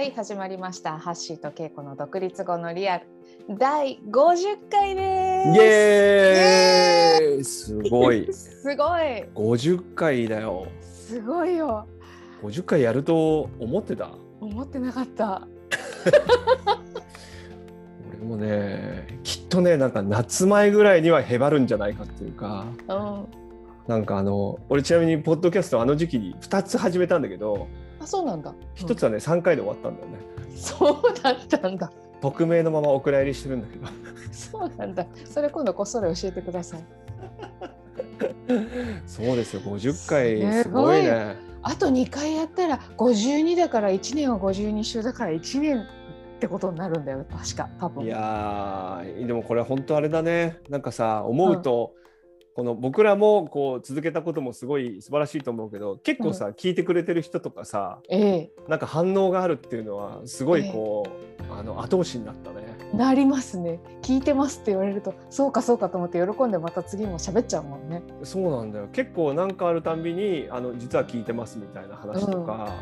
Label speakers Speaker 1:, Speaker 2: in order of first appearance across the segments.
Speaker 1: はい、始まりました。ハッシーとケイコの独立後のリアル第50回です。
Speaker 2: イエーイすごい。
Speaker 1: すごい。
Speaker 2: 50回だよ。
Speaker 1: すごいよ。
Speaker 2: 50回やると思ってた？
Speaker 1: 思ってなかった。
Speaker 2: 俺もね、きっとね、なんか夏前ぐらいにはへばるんじゃないかっていうか、
Speaker 1: うん。
Speaker 2: なんかあの、俺ちなみにポッドキャストあの時期に2つ始めたんだけど、
Speaker 1: あ、そうなんだ。
Speaker 2: 1つはね、3回で終わったんだよね。
Speaker 1: そうだったんだ。
Speaker 2: 匿名のままお蔵入りしてるんだけど。
Speaker 1: そうなんだ。それ今度こっそり教えてください。
Speaker 2: そうですよ、50回すごいね。
Speaker 1: あと2回やったら52だから1年は52週だから1年ってことになるんだよ。確か多分。
Speaker 2: いやーでもこれ本当あれだねなんかさ思うと、この僕らもこう続けたこともすごい素晴らしいと思うけど結構さ、聞いてくれてる人とかさ
Speaker 1: ええ
Speaker 2: なんか反応があるっていうのはすごいこう、あの後押しになったね。
Speaker 1: なりますね。聞いてますって言われると、そうかそうかと思って喜んでまた次も喋っちゃうもんね。
Speaker 2: そうなんだよ結構なんかあるたんびにあの実は聞いてますみたいな話とか、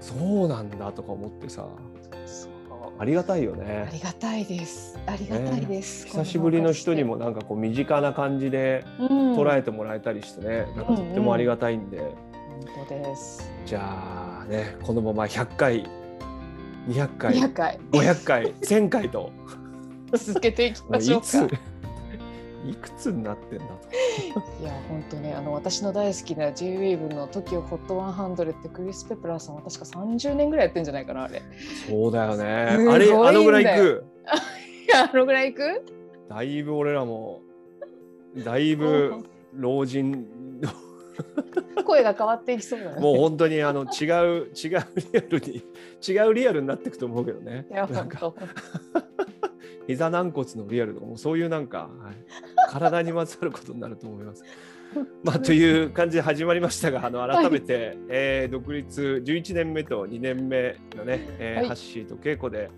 Speaker 2: そうなんだとか思ってさありがたいよ
Speaker 1: あ
Speaker 2: ね。
Speaker 1: りがたいです。ありがたいです。
Speaker 2: 久しぶりの人にもなんかこう身近な感じで
Speaker 1: 捉
Speaker 2: 捉えてもらえたりしてね、なんかとってもありがたいんで、
Speaker 1: 本当です。
Speaker 2: じゃあねこのまま100回200回
Speaker 1: 200回
Speaker 2: 500回1000回と
Speaker 1: 続けていきましょうか。
Speaker 2: ついくつになってんだと。
Speaker 1: いや本当ねあの私の大好きな J-WAVE の TOKIOHOT100 ってクリス・ペプラーさんは確か30年ぐらいやってんじゃないかなあれ。い
Speaker 2: そうだよね。あれあのぐらいいく。
Speaker 1: やあのぐらいいく？
Speaker 2: だいぶ俺らもだいぶ老人
Speaker 1: 声が変わっていきそうだね。
Speaker 2: もう本当にあの違う違うリアルに違うリアルになっていくと思うけどね。
Speaker 1: いや本当
Speaker 2: 膝軟骨のリアルとかもうそういうなんか、はい、体にまつわることになると思います。まあ、という感じで始まりましたがあの改めて、えー独立11年目と2年目のね、えー
Speaker 1: はい
Speaker 2: ハッシーと稽古で、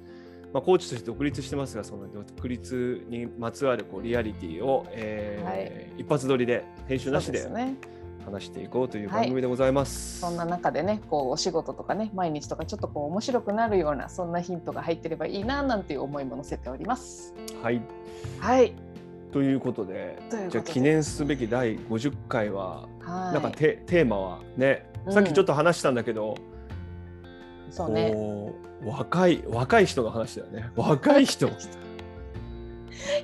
Speaker 2: まあ、コーチとして独立してますがその独立にまつわるこうリアリティを、えー一発撮りで編集なし
Speaker 1: そう
Speaker 2: です
Speaker 1: ね。
Speaker 2: 話していこうという番組でございます。
Speaker 1: そんな中でねこうお仕事とかね毎日とかちょっとこう面白くなるようなそんなヒントが入ってればいいななんていう思いも乗せております。
Speaker 2: はい
Speaker 1: はい。
Speaker 2: ということで
Speaker 1: ととで
Speaker 2: じゃあ記念すべき第50回は、
Speaker 1: はい。
Speaker 2: なんかテテーマはね
Speaker 1: うん
Speaker 2: さっきちょっと話したんだけど、
Speaker 1: そうね。
Speaker 2: こう若い若い人の話だよね若い人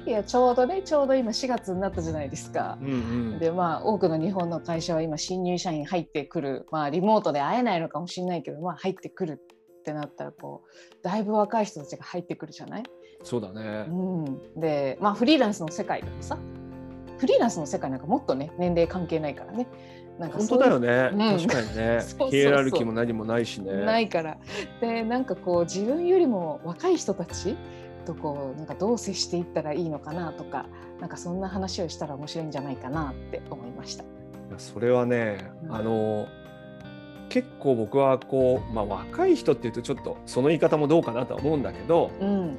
Speaker 1: いやちょうどねちょうど今4月になったじゃないですか。
Speaker 2: うんうん。
Speaker 1: でまあ多くの日本の会社は今新入社員入ってくるまあリモートで会えないのかもしれないけどまあ入ってくるってなったらこうだいぶ若い人たちが入ってくるじゃない、
Speaker 2: そうだね。
Speaker 1: うん、でまあフリーランスの世界でもさ。フリーランスの世界なんかもっとね年齢関係ないからね。なんか
Speaker 2: 本当だよね、
Speaker 1: うん。
Speaker 2: 確かにね。ヒエラルキーも何もないしね。
Speaker 1: ないから。でなんかこう自分よりも若い人たちとこうなんかどう接していったらいいのかなとかなんかそんな話をしたら面白いんじゃないかなって思いました。
Speaker 2: それはね、
Speaker 1: うん
Speaker 2: あの結構僕はこう、まあ、若い人っていうとちょっとその言い方もどうかなとは思うんだけど
Speaker 1: うん、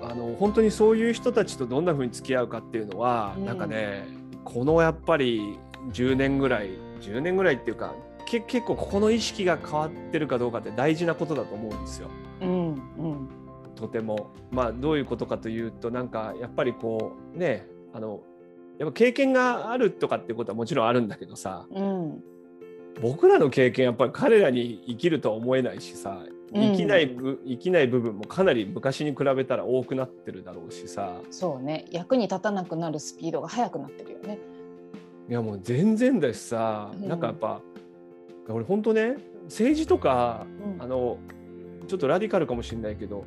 Speaker 2: あの本当にそういう人たちとどんな風に付き合うかっていうのは、
Speaker 1: うん
Speaker 2: なんかねこのやっぱり10年ぐらい10年ぐらいっていうかけ結構ここの意識が変わってるかどうかって大事なことだと思うんですよ。
Speaker 1: うん、うん、
Speaker 2: とても。まあどういうことかというとなんかやっぱりこうねあのやっぱ経験があるとかっていうことはもちろんあるんだけどさ
Speaker 1: うん、
Speaker 2: 僕らの経験やっぱり彼らに生きるとは思えないしさ生きないぶ、生きない部分もかなり昔に比べたら多くなってるだろうしさ。
Speaker 1: そうね。役に立たなくなるスピードが速くなってるよね。
Speaker 2: いやもう全然だしさ、
Speaker 1: うん。
Speaker 2: なんかやっぱ俺本当ね政治とか
Speaker 1: うん。
Speaker 2: あのちょっとラディカルかもしれないけど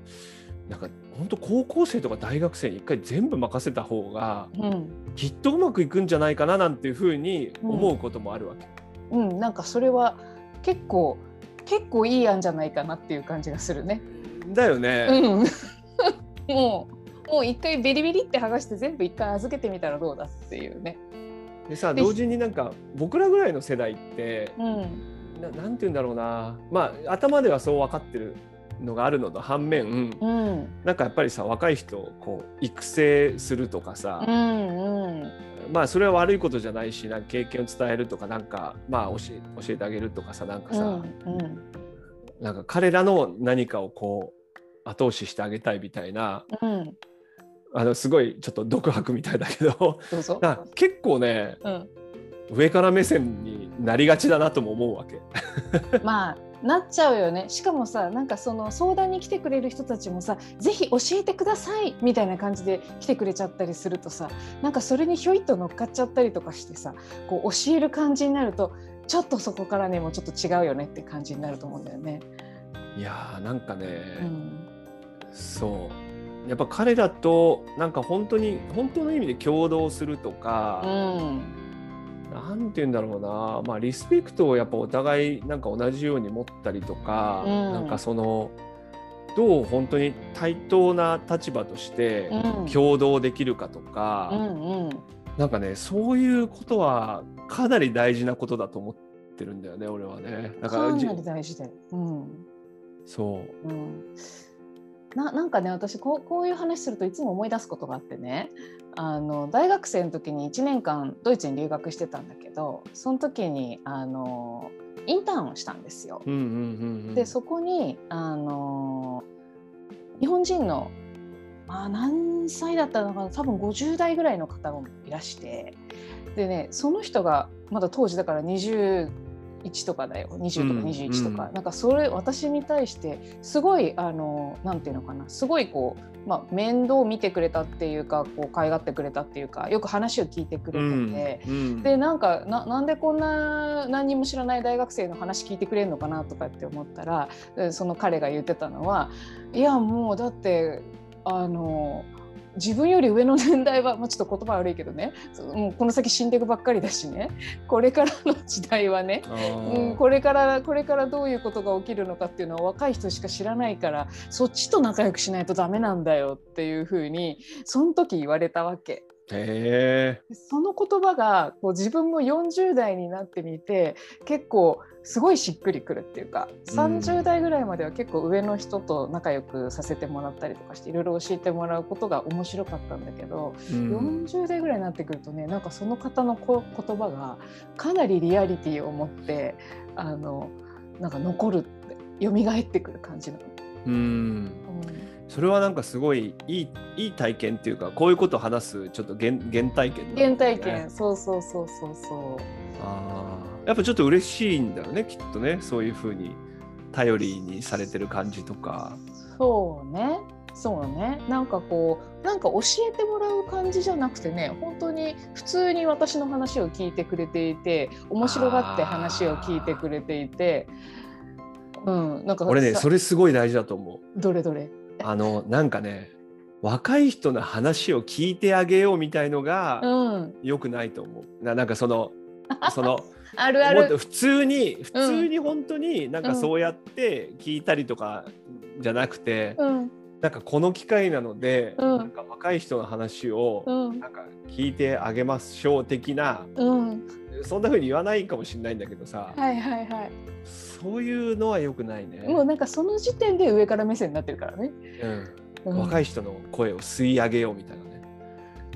Speaker 2: なんか本当高校生とか大学生に一回全部任せた方が
Speaker 1: うん、
Speaker 2: きっとうまくいくんじゃないかななんていうふうに思うこともあるわけ。
Speaker 1: うん、なんかそれは結構結構いい案じゃないかなっていう感じがするね。
Speaker 2: だよね。
Speaker 1: うん、もうもう一回ベリベリって剥がして全部一回預けてみたらどうだっていうね。
Speaker 2: でさ
Speaker 1: で
Speaker 2: 同時になんか僕らぐらいの世代って
Speaker 1: うん、
Speaker 2: ななんて言うんだろうなまあ頭ではそう分かってるのがあるのと反面
Speaker 1: うん、
Speaker 2: なんかやっぱりさ若い人をこう育成するとかさ、
Speaker 1: うん、うん、
Speaker 2: まあそれは悪いことじゃないしなんか経験を伝えるとかなんかまあ教え教えてあげるとかさなんかさ、
Speaker 1: うん、うん、
Speaker 2: なんか彼らの何かをこう後押ししてあげたいみたいな
Speaker 1: うん、
Speaker 2: あのすごいちょっと独白みたいだけど結構ね
Speaker 1: うん、
Speaker 2: 上から目線になりがちだなとも思うわけ。
Speaker 1: まあなっちゃうよね。しかもさなんかその相談に来てくれる人たちもさ「ぜひ教えてください」みたいな感じで来てくれちゃったりするとさなんかそれにひょいっと乗っかっちゃったりとかしてさこう教える感じになるとちょっとそこからねもうちょっと違うよねって感じになると思うんだよね。
Speaker 2: いやーなんかね、
Speaker 1: うん。
Speaker 2: そう。やっぱ彼らとなんか本当に本当の意味で共同すると
Speaker 1: う
Speaker 2: か、
Speaker 1: ん
Speaker 2: なんて言うんだろうな。まあリスペクトをやっぱお互いなんか同じように持ったりとか、
Speaker 1: うん。
Speaker 2: なんかそのどう本当に対等な立場として
Speaker 1: うん。
Speaker 2: 共同できるかとか、
Speaker 1: うんうん。
Speaker 2: なんかねそういうことはかなり大事なことだと思ってるんだよね俺はね。だからじ
Speaker 1: かなり大事だよ。うん。
Speaker 2: そう。
Speaker 1: うん、ななんかね私こうこういう話するといつも思い出すことがあってね。あの大学生の時に1年間ドイツに留学してたんだけどその時にあのインターンをしたんですよ。
Speaker 2: うんうんうんうん、
Speaker 1: でそこにあの日本人のあ何歳だったのかな多分50代ぐらいの方もいらして。でねその人がまだ当時だから21とかだよ。20とか
Speaker 2: うん
Speaker 1: 21とか、
Speaker 2: うん。
Speaker 1: なんかそれ私に対してすごいあのなんていうのかな。すごいこう、まあ、面倒を見てくれたっていうかこう可愛がってくれたっていうかよく話を聞いてくれてて。
Speaker 2: うんうん。
Speaker 1: でなんかななんでこんな何にも知らない大学生の話聞いてくれるのかなとかって思ったらえその彼が言ってたのはいやもうだってあの自分より上の年代は、まあ、ちょっと言葉悪いけどね。そもうこの先死んでいくばっかりだしね。これからの時代はね。
Speaker 2: あ
Speaker 1: うん、
Speaker 2: ー
Speaker 1: これからこれからどういうことが起きるのかっていうのは若い人しか知らないからそっちと仲良くしないとダメなんだよっていうふうにその時言われたわけ。その言葉がこう自分も40代になってみて結構すごいしっくりくるっていうか
Speaker 2: うん。
Speaker 1: 30代ぐらいまでは結構上の人と仲良くさせてもらったりとかしていろいろ教えてもらうことが面白かったんだけど、
Speaker 2: うん。
Speaker 1: 40代ぐらいになってくるとねなんかその方のこ言葉がかなりリアリティを持ってあのなんか残るって蘇ってくる感じなの。
Speaker 2: うん。
Speaker 1: うん
Speaker 2: それはなんかすごいいいいい体験っていうかこういうことを話すちょっと原原体験ね。
Speaker 1: 原体験、そうそうそうそうそう。
Speaker 2: あーやっぱちょっと嬉しいんだよねきっとねそういうふうに頼りにされてる感じとか。
Speaker 1: そうね。そうね。なんかこう、なんか教えてもらう感じじゃなくてね、本当に普通に私の話を聞いてくれていて、面白がって話を聞いてくれていて、うん、なんか
Speaker 2: 俺ね
Speaker 1: さ
Speaker 2: それすごい大事だと思う。
Speaker 1: どれどれ？
Speaker 2: あのなんかね若い人の話を聞いてあげようみたいのが
Speaker 1: うん。
Speaker 2: 良くないと思う。ななんかそのその
Speaker 1: あるある。
Speaker 2: 普通に普通に本当になんかそうやって聞いたりとかじゃなくて、
Speaker 1: うん。
Speaker 2: なんかこの機会なので、
Speaker 1: うん
Speaker 2: なんか若い人の話を
Speaker 1: うん。
Speaker 2: なんか聞いてあげましょう的な
Speaker 1: うん。
Speaker 2: そんな風に言わないかもしれないんだけどさ、
Speaker 1: はいはいはい。
Speaker 2: そういうのは良くないね。
Speaker 1: もうなんかその時点で上から目線になってるからね。
Speaker 2: うん、
Speaker 1: うん
Speaker 2: 若い人の声を吸い上げようみたいなね。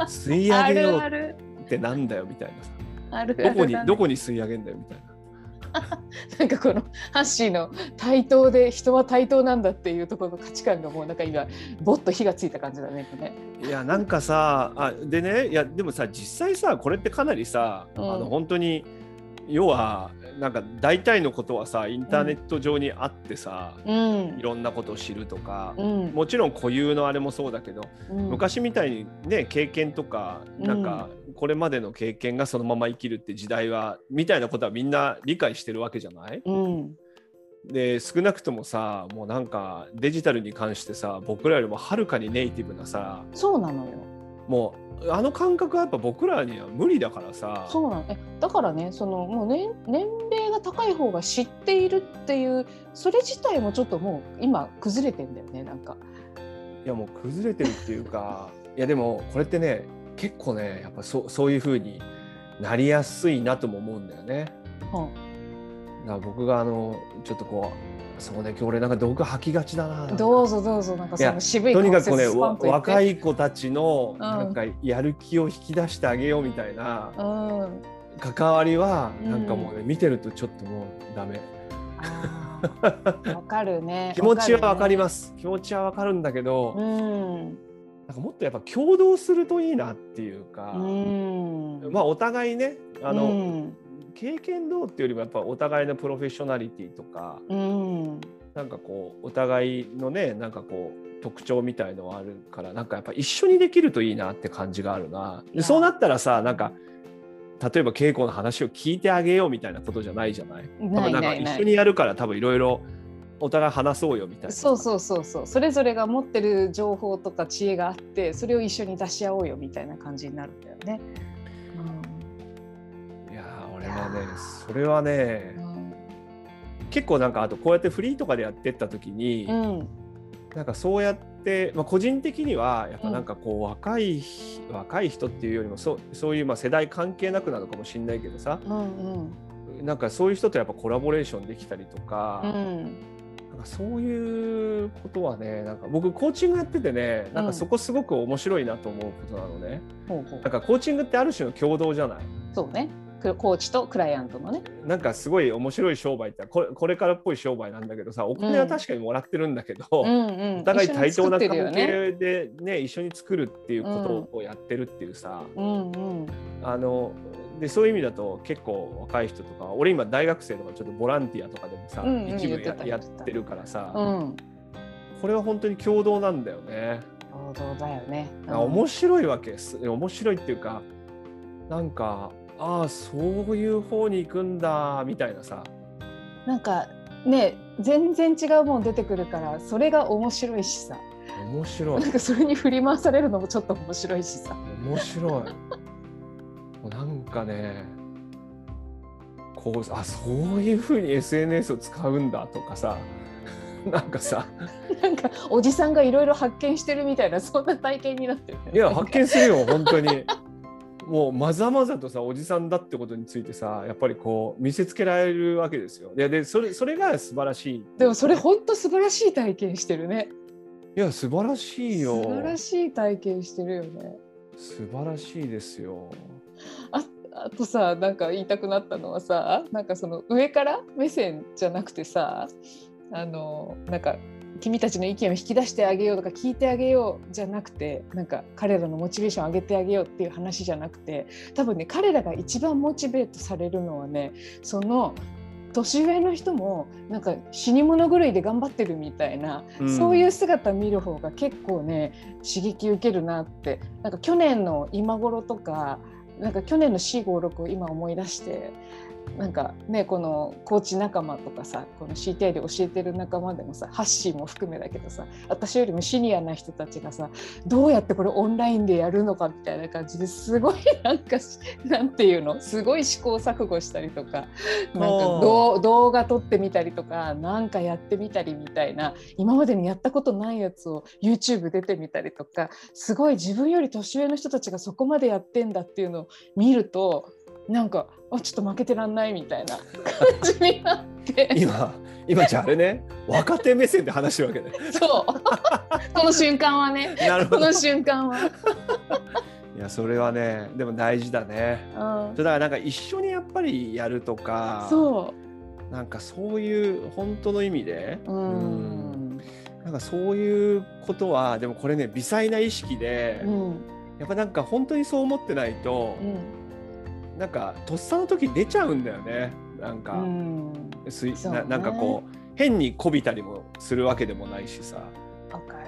Speaker 2: 吸い
Speaker 1: あ
Speaker 2: 上げよう。ってなんだよみたいなさ。
Speaker 1: あるある
Speaker 2: どこにどこに吸い上げんだよみたいな。
Speaker 1: なんかこのハッシーの対等で人は対等なんだっていうところの価値観がもうなんか今ぼっと火がついた感じだね。ね。
Speaker 2: いやなんかさあでねいやでもさ実際さこれってかなりさ、
Speaker 1: うん。
Speaker 2: あの本当に要はなんか大体のことはさインターネット上にあってさ、
Speaker 1: うん。
Speaker 2: いろんなことを知るとか、
Speaker 1: うん。
Speaker 2: もちろん固有のあれもそうだけど、
Speaker 1: うん。
Speaker 2: 昔みたいにね経験とかなんかこれまでの経験がそのまま生きるって時代はみたいなことはみんな理解してるわけじゃない？
Speaker 1: うん。
Speaker 2: で少なくともさもうなんかデジタルに関してさ僕らよりもはるかにネイティブなさ
Speaker 1: そうなのよ。
Speaker 2: もうあの感覚はやっぱ僕らには無理だからさ。
Speaker 1: そうなの。えだからねそのもう年年齢が高い方が知っているっていうそれ自体もちょっともう今崩れてんだよねなんか。
Speaker 2: いやもう崩れてるっていうか。いやでもこれってね結構ねやっぱそそういう風になりやすいなとも思うんだよね。
Speaker 1: うん
Speaker 2: だから僕があのちょっとこうそうね今日俺なんか毒吐きがちだな。
Speaker 1: どうぞどうぞなんかその渋い
Speaker 2: とにかくね若い子たちの
Speaker 1: ん
Speaker 2: なんかやる気を引き出してあげようみたいな
Speaker 1: うん
Speaker 2: 関わりは
Speaker 1: うん
Speaker 2: なんかもうね見てるとちょっともうダメ。
Speaker 1: あわかるね。
Speaker 2: 気持ちはわかり
Speaker 1: す。
Speaker 2: ます、気持ちはわかるんだけど、
Speaker 1: うん。
Speaker 2: なんかもっとやっぱ共同するといいなっていうか、
Speaker 1: うん。
Speaker 2: まあお互いねあの、
Speaker 1: うん。
Speaker 2: 経験どうっていうよりもやっぱお互いのプロフェッショナリティとか
Speaker 1: うん。
Speaker 2: なんかこうお互いのねなんかこう特徴みたいのはあるからなんかやっぱ一緒にできるといいなって感じがあるな。でそうなったらさなんか例えば稽古の話を聞いてあげようみたいなことじゃないじゃない？
Speaker 1: ない
Speaker 2: 多分んか一緒にやるから多分いろいろお互い話そうよみたいな。
Speaker 1: そうそうそうそう。それぞれが持ってる情報とか知恵があってそれを一緒に出し合おうよみたいな感じになるんだよね。
Speaker 2: いやー俺はねそれはね
Speaker 1: うん
Speaker 2: 結構なんかあとこうやってフリーとかでやってった時に、
Speaker 1: うん。
Speaker 2: なんかそうやって、まあ、個人的にはやっぱなんかこう若い、若い人っていうよりもそうそういうまあ世代関係なくなのかもしれないけどさ。
Speaker 1: うんうん。
Speaker 2: なんかそういう人とやっぱコラボレーションできたりとか,、
Speaker 1: うん
Speaker 2: なんかそういうことはねなんか僕コーチングやっててねなんかそこすごく面白いなと思うことなのね、
Speaker 1: ほうほう。
Speaker 2: なんかコーチングってある種の共同じゃない？
Speaker 1: そうね。クコーチとクライアントのね。
Speaker 2: なんかすごい面白い商売ってこれこれからっぽい商売なんだけどさお金は確かにもらってるんだけど、
Speaker 1: うんうん。
Speaker 2: お互い対等な関係でね。一緒に作るっていうことをやってるっていうさ、
Speaker 1: うんうん。
Speaker 2: あのでそういう意味だと結構若い人とか俺今大学生とかちょっとボランティアとかでもさ、
Speaker 1: うんうん
Speaker 2: 一部や
Speaker 1: 言ってた
Speaker 2: やってるからさ、
Speaker 1: うん。
Speaker 2: これは本当に共同なんだよね。
Speaker 1: 共同だよね。
Speaker 2: あ面白いわけです面白いっていうかなんかああそういう方に行くんだみたいなさ。
Speaker 1: なんかね全然違うもん出てくるからそれが面白いしさ。
Speaker 2: 面白い。
Speaker 1: なんかそれに振り回されるのもちょっと面白いしさ。
Speaker 2: 面白いなんかねこうあそういうふうに SNS を使うんだとかさ なんかさ
Speaker 1: なんかおじさんがいろいろ発見してるみたいなそんな体験になってる、ね。
Speaker 2: いや発見するよ本当にもうまざまざとさおじさんだってことについてさやっぱりこう見せつけられるわけですよ。いやでそれそれが素晴らしい。
Speaker 1: でもそれ本当素晴らしい体験してるね。
Speaker 2: いや素晴らしいよ。
Speaker 1: 素晴らしい体験してるよね。
Speaker 2: 素晴らしいですよ。
Speaker 1: あとさなんか言いたくなったのはさなんかその上から目線じゃなくてさあのなんか君たちの意見を引き出してあげようとか聞いてあげようじゃなくてなんか彼らのモチベーション上げてあげようっていう話じゃなくて多分ね彼らが一番モチベートされるのはねその年上の人もなんか死に物狂いで頑張ってるみたいな、
Speaker 2: うん。
Speaker 1: そういう姿見る方が結構ね刺激受けるなってなんか去年の今頃とかなんか去年の C56 を今思い出してなんかねこのコーチ仲間とかさこの CTI で教えてる仲間でもさハッシーも含めだけどさ私よりもシニアな人たちがさどうやってこれオンラインでやるのかみたいな感じですごいなんかし なんていうの？すごい試行錯誤したりとかなんか動画撮ってみたりとかなんかやってみたりみたいな今までにやったことないやつを YouTube 出てみたりとかすごい自分より年上の人たちがそこまでやってんだっていうのを見るとなんかあちょっと負けてらんないみたいな。感じになって
Speaker 2: 今今じゃああれね。若手目線で話してるわけね。
Speaker 1: そう。この瞬間はね。
Speaker 2: なるほど。
Speaker 1: この瞬間は。
Speaker 2: いやそれはねでも大事だね。
Speaker 1: うん。
Speaker 2: だからなんか一緒にやっぱりやるとか
Speaker 1: そ
Speaker 2: なんかそういう本当の意味で、
Speaker 1: う、うん。
Speaker 2: なんかそういうことはでもこれね微細な意識で、
Speaker 1: うん。
Speaker 2: やっぱなんか本当にそう思ってないと、なんかとっさの時出ちゃうんだよね。なんか、
Speaker 1: うん。
Speaker 2: すいななんかこう変にこびたりもするわけでもないしさ。
Speaker 1: わかる。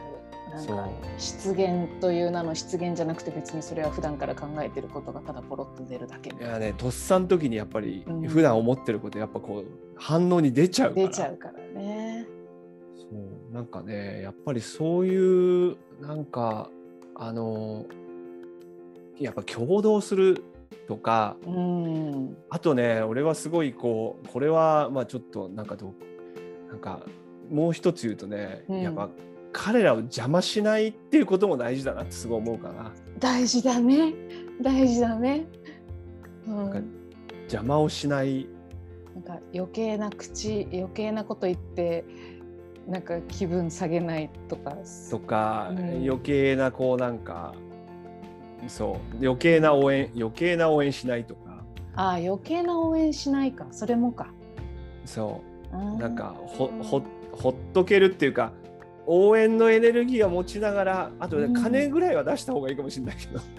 Speaker 1: なんか失言という名の失言じゃなくて別にそれは普段から考えてることがただポロッと出るだけ
Speaker 2: いやねとっさの時にやっぱり
Speaker 1: うん。
Speaker 2: 普段思ってることやっぱこう反応に出ちゃうから。
Speaker 1: 出ちゃうからね。
Speaker 2: そう。なんかねやっぱりそういうなんかあのやっぱ共同するとか
Speaker 1: うん
Speaker 2: あとね俺はすごいこうこれはまあちょっとなんかどうなんかもう一つ言うとね、
Speaker 1: うん
Speaker 2: やっぱ彼らを邪魔しないっていうことも大事だなってすごい思うかな。
Speaker 1: 大事だね大事だね。うん、
Speaker 2: なんか
Speaker 1: なん
Speaker 2: 邪魔をしない
Speaker 1: か余計な口余計なこと言ってなんか気分下げないとか。
Speaker 2: とか、
Speaker 1: うん
Speaker 2: 余計なこうなんかそう。余計な応援余計な応援しないとか。
Speaker 1: ああ余計な応援しないか。それもか。
Speaker 2: そう。なんかほほほっとけるっていうか応援のエネルギーは持ちながらあとね、
Speaker 1: うん。
Speaker 2: 金ぐらいは出した方がいいかもしれないけど。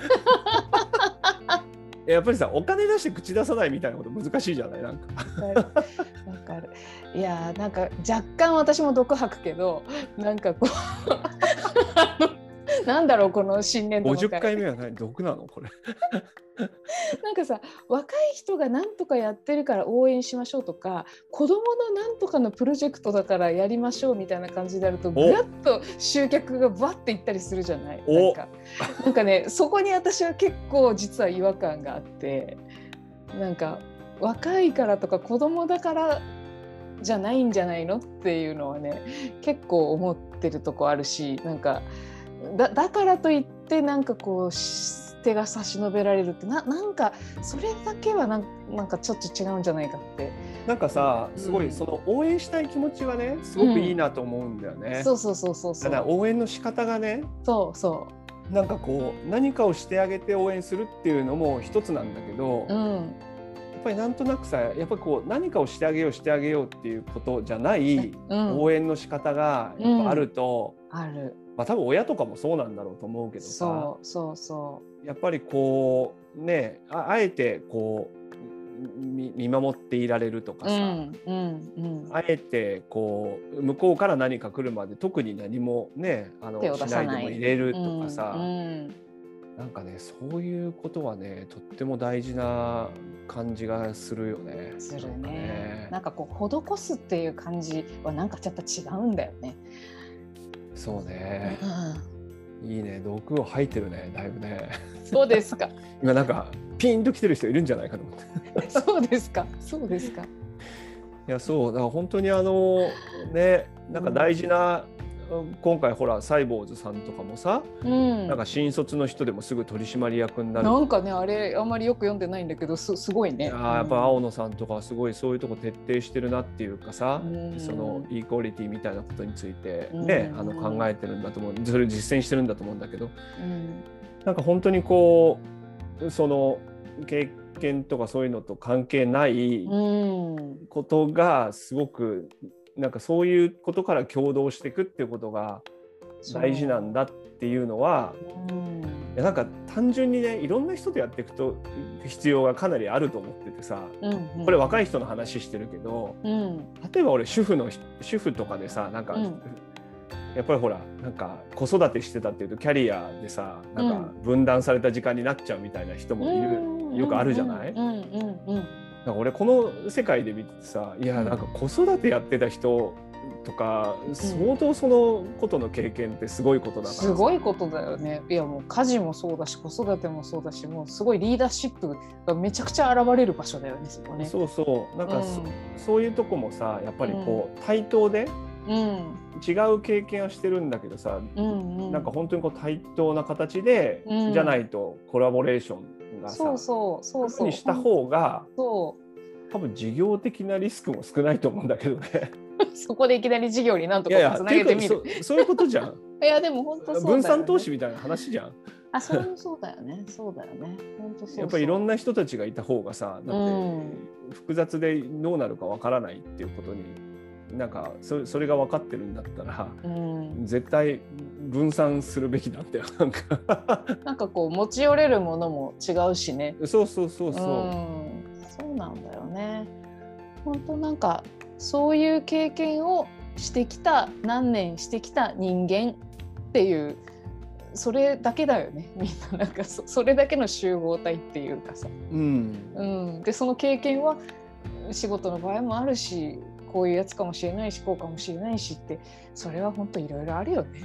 Speaker 2: やっぱりさお金出して口出さないみたいなこと難しいじゃない？なんか。
Speaker 1: わかる。いやーなんか若干私も毒吐くけどなんかこう なんだろうこの新年度の
Speaker 2: 50回目は何毒なの？これ。
Speaker 1: なんかさ若い人が何とかやってるから応援しましょうとか子どもの何とかのプロジェクトだからやりましょうみたいな感じでやるとぐらっと集客がバッていったりするじゃない？
Speaker 2: お。
Speaker 1: なんか。なんかねそこに私は結構実は違和感があってなんか若いからとか子供だからじゃないんじゃないの？っていうのはね結構思ってるとこあるしなんかだだからといってなんかこうし手が差し伸べられるってななんかそれだけはなんなんかちょっと違うんじゃないかって、
Speaker 2: なんかさすご
Speaker 1: うん。
Speaker 2: いその応援したい気持ちはねすごくいいなと思うんだよね、
Speaker 1: そうそうそうそうそ
Speaker 2: ただ
Speaker 1: う。
Speaker 2: 応援の仕方がね
Speaker 1: そうそ
Speaker 2: なんかこう何かをしてあげて応援するっていうのも一つなんだけど、
Speaker 1: う、ん、
Speaker 2: っぱりなんとなくさやっぱりこう何かをしてあげようしてあげようっていうことじゃない
Speaker 1: うん、
Speaker 2: 応援の仕方がやっぱあると、
Speaker 1: ある。
Speaker 2: まあ多分親とかもそうなんだろうと思うけどさ。
Speaker 1: そうそうそ
Speaker 2: やっぱりこうねああえてこうみ見守っていられるとか
Speaker 1: う、う
Speaker 2: さ、
Speaker 1: んうんうん、
Speaker 2: あえてこう向こうから何か来るまで特に何もねあのしな
Speaker 1: い
Speaker 2: でも入れるとかさ、
Speaker 1: うんうん
Speaker 2: なんかねそういうことはねとっても大事な感じがするよね。
Speaker 1: する
Speaker 2: なんか
Speaker 1: ね。なんかこう施すっていう感じはなんかやっぱ違うんだよね。
Speaker 2: そうね
Speaker 1: う。ん、
Speaker 2: いいね毒を吐いてるねだいぶね。
Speaker 1: そうですか。
Speaker 2: 今なんかピンと来てる人いるんじゃないかと思って。
Speaker 1: そうですか。そうですか。
Speaker 2: いやそうだから本当にあのねなんか大事な、今回ほらサイボーズさんとかもさ、
Speaker 1: うん。
Speaker 2: なんか新卒の人でもすぐ取締役になる。
Speaker 1: なんかねあれあんまりよく読んでないんだけどすすごいね。
Speaker 2: あーやっぱ青野さんとかはすごいそういうとこ徹底してるなっていうかさ、
Speaker 1: うん。
Speaker 2: そのイークオリティみたいなことについて
Speaker 1: うん。
Speaker 2: ね、あの考えてるんだと思う。それを実践してるんだと思うんだけど。
Speaker 1: うん。
Speaker 2: なんか本当にこうその経験とかそういうのと関係ない
Speaker 1: うん。
Speaker 2: ことがすごくなんかそういうことから共同していくっていうことが大事なんだっていうのは
Speaker 1: うん。
Speaker 2: いやなんか単純にねいろんな人とやっていくと必要がかなりあると思っててさ
Speaker 1: うん。
Speaker 2: これ若い人の話してるけど
Speaker 1: うん。
Speaker 2: 例えば俺主婦の主婦とかでさなんか、
Speaker 1: うん
Speaker 2: やっぱりほらなんか子育てしてたっていうとキャリアでさなんか
Speaker 1: う
Speaker 2: 分断された時間になっちゃうみたいな人もいる、
Speaker 1: うん
Speaker 2: よくあるじゃない
Speaker 1: うんうんうん。
Speaker 2: なんか俺この世界で見ててさいやなんか子育てやってた人とか相当そのことの経験ってすごいことだからさ。
Speaker 1: すごいことだよね。いやもう家事もそうだし子育てもそうだしもうすごいリーダーシップがめちゃくちゃ現れる場所だよねそこね。
Speaker 2: そうそう。なんかそ,、
Speaker 1: う
Speaker 2: そういうとこもさやっぱりこう対等で
Speaker 1: うん。
Speaker 2: 違う経験をしてるんだけどさ、
Speaker 1: うんうん。
Speaker 2: なんか本当にこう対等な形で、
Speaker 1: うん。
Speaker 2: じゃないとコラボレーションがさ
Speaker 1: そうそうそうそう。
Speaker 2: にした方が
Speaker 1: そう
Speaker 2: 多分事業的なリスクも少ないと思うんだけどね。
Speaker 1: そこでいきなり事業になんとかつなげてみる。
Speaker 2: いうかそそういうことじゃん。
Speaker 1: いやでも本当ね。
Speaker 2: 分散投資みたいな話じゃん。
Speaker 1: あそれもそうだよね。そうだよね。本当そうそう。
Speaker 2: やっぱりいろんな人たちがいた方がさだって
Speaker 1: うん
Speaker 2: 複雑でどうなるかわからないっていうことになんかそそれが分かってるんだったら
Speaker 1: うん、
Speaker 2: 絶対分散するべきだってなんか。
Speaker 1: なんかこう持ち寄れるものも違うしね。
Speaker 2: そうそうそうそう。
Speaker 1: ん、そうなんだよね。本当なんかそういう経験をしてきた何年してきた人間っていうそれだけだよね。みんななんかそそれだけの集合体っていうかさ、
Speaker 2: うん。
Speaker 1: うん、でその経験は仕事の場合もあるしこういうやつかもしれないしこうかもしれないしってそれは本当いろいろあるよね。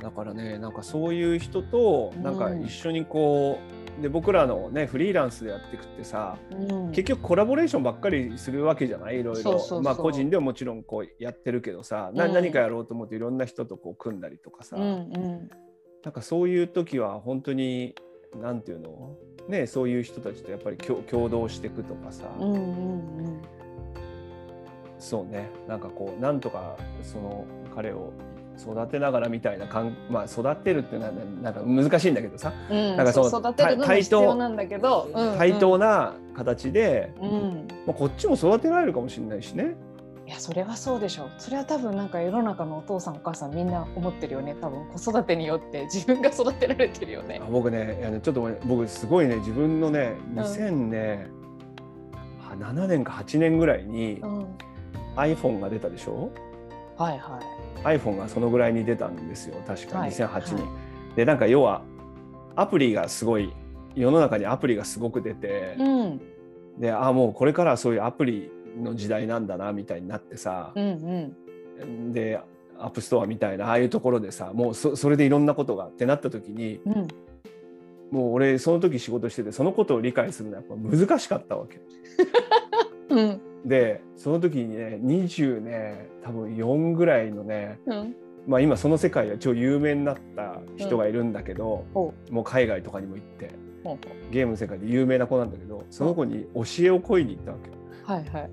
Speaker 2: だからねなんかそういう人と
Speaker 1: うん。
Speaker 2: なんか一緒にこう、で僕らのねフリーランスでやっていくってさ
Speaker 1: うん、
Speaker 2: 結局コラボレーションばっかりするわけじゃない？いろいろ。まあ個人でももちろんこうやってるけどさ、な
Speaker 1: うん。
Speaker 2: 何かやろうと思っていろんな人とこう組んだりとかさ、
Speaker 1: うんうん。
Speaker 2: なんかそういう時は本当になんていうの？ねそういう人たちとやっぱり共共同していくとかさ、
Speaker 1: うんうん
Speaker 2: そうね。なんかこうなんとかその彼を育てながらみたいな感まあ育てるっていうのはなんか難しいんだけどさ、
Speaker 1: うん、
Speaker 2: なんかその
Speaker 1: 育てるのも
Speaker 2: 対等
Speaker 1: 必要なんだけど、うんうん。
Speaker 2: 対等な形で、
Speaker 1: うん、
Speaker 2: まあ、こっちも育てられるかもしれないしね。
Speaker 1: いやそれはそうでしょう。それは多分なんか世の中のお父さんお母さんみんな思ってるよね。多分子育てによって自分が育てられてるよね。
Speaker 2: あ。僕ねいやねちょっとね僕すごいね自分のね2000ね、あ7年か8年ぐらいに
Speaker 1: うん、
Speaker 2: iPhone が出たでしょ？
Speaker 1: はいはい。
Speaker 2: iPhone がそのぐらいに出たんですよ。確か
Speaker 1: はい
Speaker 2: 2008年、
Speaker 1: は
Speaker 2: でなんか要はアプリがすごい世の中にアプリがすごく出て、
Speaker 1: うん。
Speaker 2: であもうこれからはそういうアプリの時代なんだなみたいになってさ
Speaker 1: う、ん
Speaker 2: でアップストアみたいなああいうところでさもうそそれでいろんなことがってなった時に
Speaker 1: うん。うん。
Speaker 2: もう俺その時仕事しててそのことを理解するのはやっぱ難しかったわけ。
Speaker 1: うん
Speaker 2: でその時にね20ね多分4ぐらいのね
Speaker 1: うん。
Speaker 2: まあ今その世界では超有名になった人がいるんだけど、
Speaker 1: ほ
Speaker 2: もう海外とかにも行って
Speaker 1: ほうほ
Speaker 2: ゲームの世界で有名な子なんだけどその子に教えを請いに行ったわけ。
Speaker 1: う。はいはい。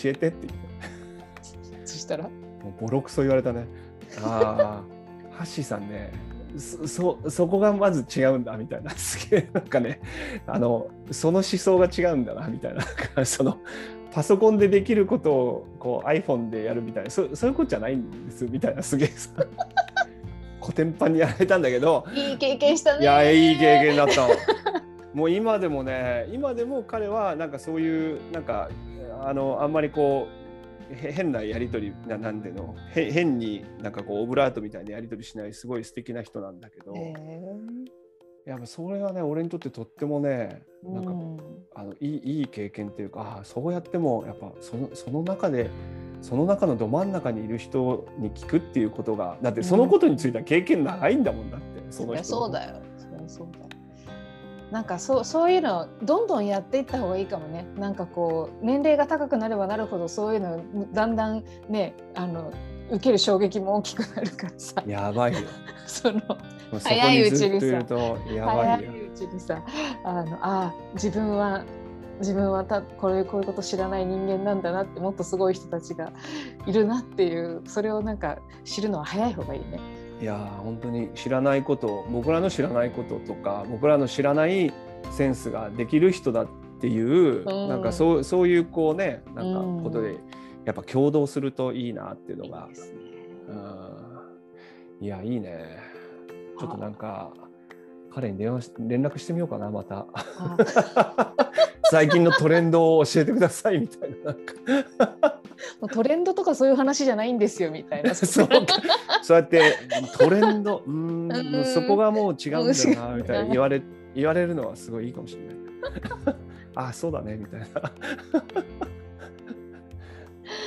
Speaker 2: 教えてって言って
Speaker 1: そしたら？
Speaker 2: もうボロクソ言われたね。ああ、ハッシーさんね、そそそこがまず違うんだみたいな、すげえなんかね、あのその思想が違うんだなみたいな、そのパソコンでできることをこう iPhone でやるみたいな、そそういうことじゃないんですみたいな、すげえ。さ、コテンパンにやられたんだけど、
Speaker 1: いい経験したね。
Speaker 2: いや、いい経験だった。の。もう今でもね、今でも彼はなんかそういう、なんか、あの、あんまりこう、へ変なやり取りななんていうの？へ変になんかこうオブラートみたいなやり取りしないすごい素敵な人なんだけど、
Speaker 1: へ
Speaker 2: やっぱそれはね俺にとってとってもね
Speaker 1: ー
Speaker 2: なんか
Speaker 1: うん
Speaker 2: あのいいいい経験っていうかああそうやってもやっぱそのその中でその中のど真ん中にいる人に聞くっていうことがだってそのことについては経験長いんだもんだって、そ
Speaker 1: そりゃ
Speaker 2: の人
Speaker 1: そうだよ。そりゃそうだよ。なんかそうそういうのどんどんやっていった方がいいかもね。なんかこう年齢が高くなればなるほどそういうのだんだんねあの受ける衝撃も大きくなるからさ。
Speaker 2: やばいよ。
Speaker 1: その早いうちにさ早
Speaker 2: いよ。
Speaker 1: ちにさあのあ自分は自分はたこれこういうこと知らない人間なんだなってもっとすごい人たちがいるなっていうそれをなんか知るのは早い方がいいね。
Speaker 2: いやー本当に知らないこと僕らの知らないこととか僕らの知らないセンスができる人だっていう、
Speaker 1: うん。
Speaker 2: なんかそうそういうこうねなん
Speaker 1: うん。
Speaker 2: かことでやっぱ共同するといいなっていうのが。
Speaker 1: いいね。
Speaker 2: うん。いやいいね。ちょっとなんか彼に電話し連絡してみようかなまた
Speaker 1: あ
Speaker 2: 最近のトレンドを教えてくださいみたいなな
Speaker 1: トレンドとかそういう話じゃないんですよみたいな。
Speaker 2: そうかそうやってトレンドうーん
Speaker 1: うん
Speaker 2: そこがもう違うんだよな
Speaker 1: うん
Speaker 2: みたいな言われ言われるのはすごいいいかもしれない。あそうだねみたいな。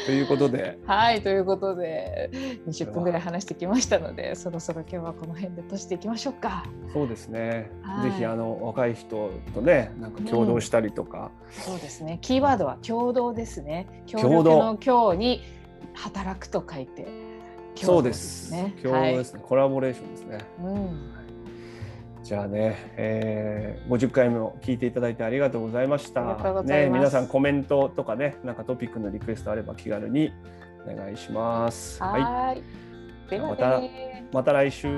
Speaker 2: ということで。
Speaker 1: はいということで20分ぐらい話してきましたのでそろそろ今日はこの辺で閉じていきましょうか。
Speaker 2: そうですね、
Speaker 1: はい。
Speaker 2: ぜひあの若い人とねなんか共同したりとか、
Speaker 1: そうですね。キーワードは共同ですね。協
Speaker 2: 共同。
Speaker 1: 力の共に働くと書いて共同
Speaker 2: そうです。
Speaker 1: ね。
Speaker 2: 共同ですね、コラボレーションですね。
Speaker 1: はい。うん
Speaker 2: じゃあね、えー、50回も聞いていただいてありがとうございました。ね、皆さんコメントとかね、なんかトピックのリクエストあれば気軽にお願いします。はい。
Speaker 1: では
Speaker 2: また
Speaker 1: ね
Speaker 2: また来週。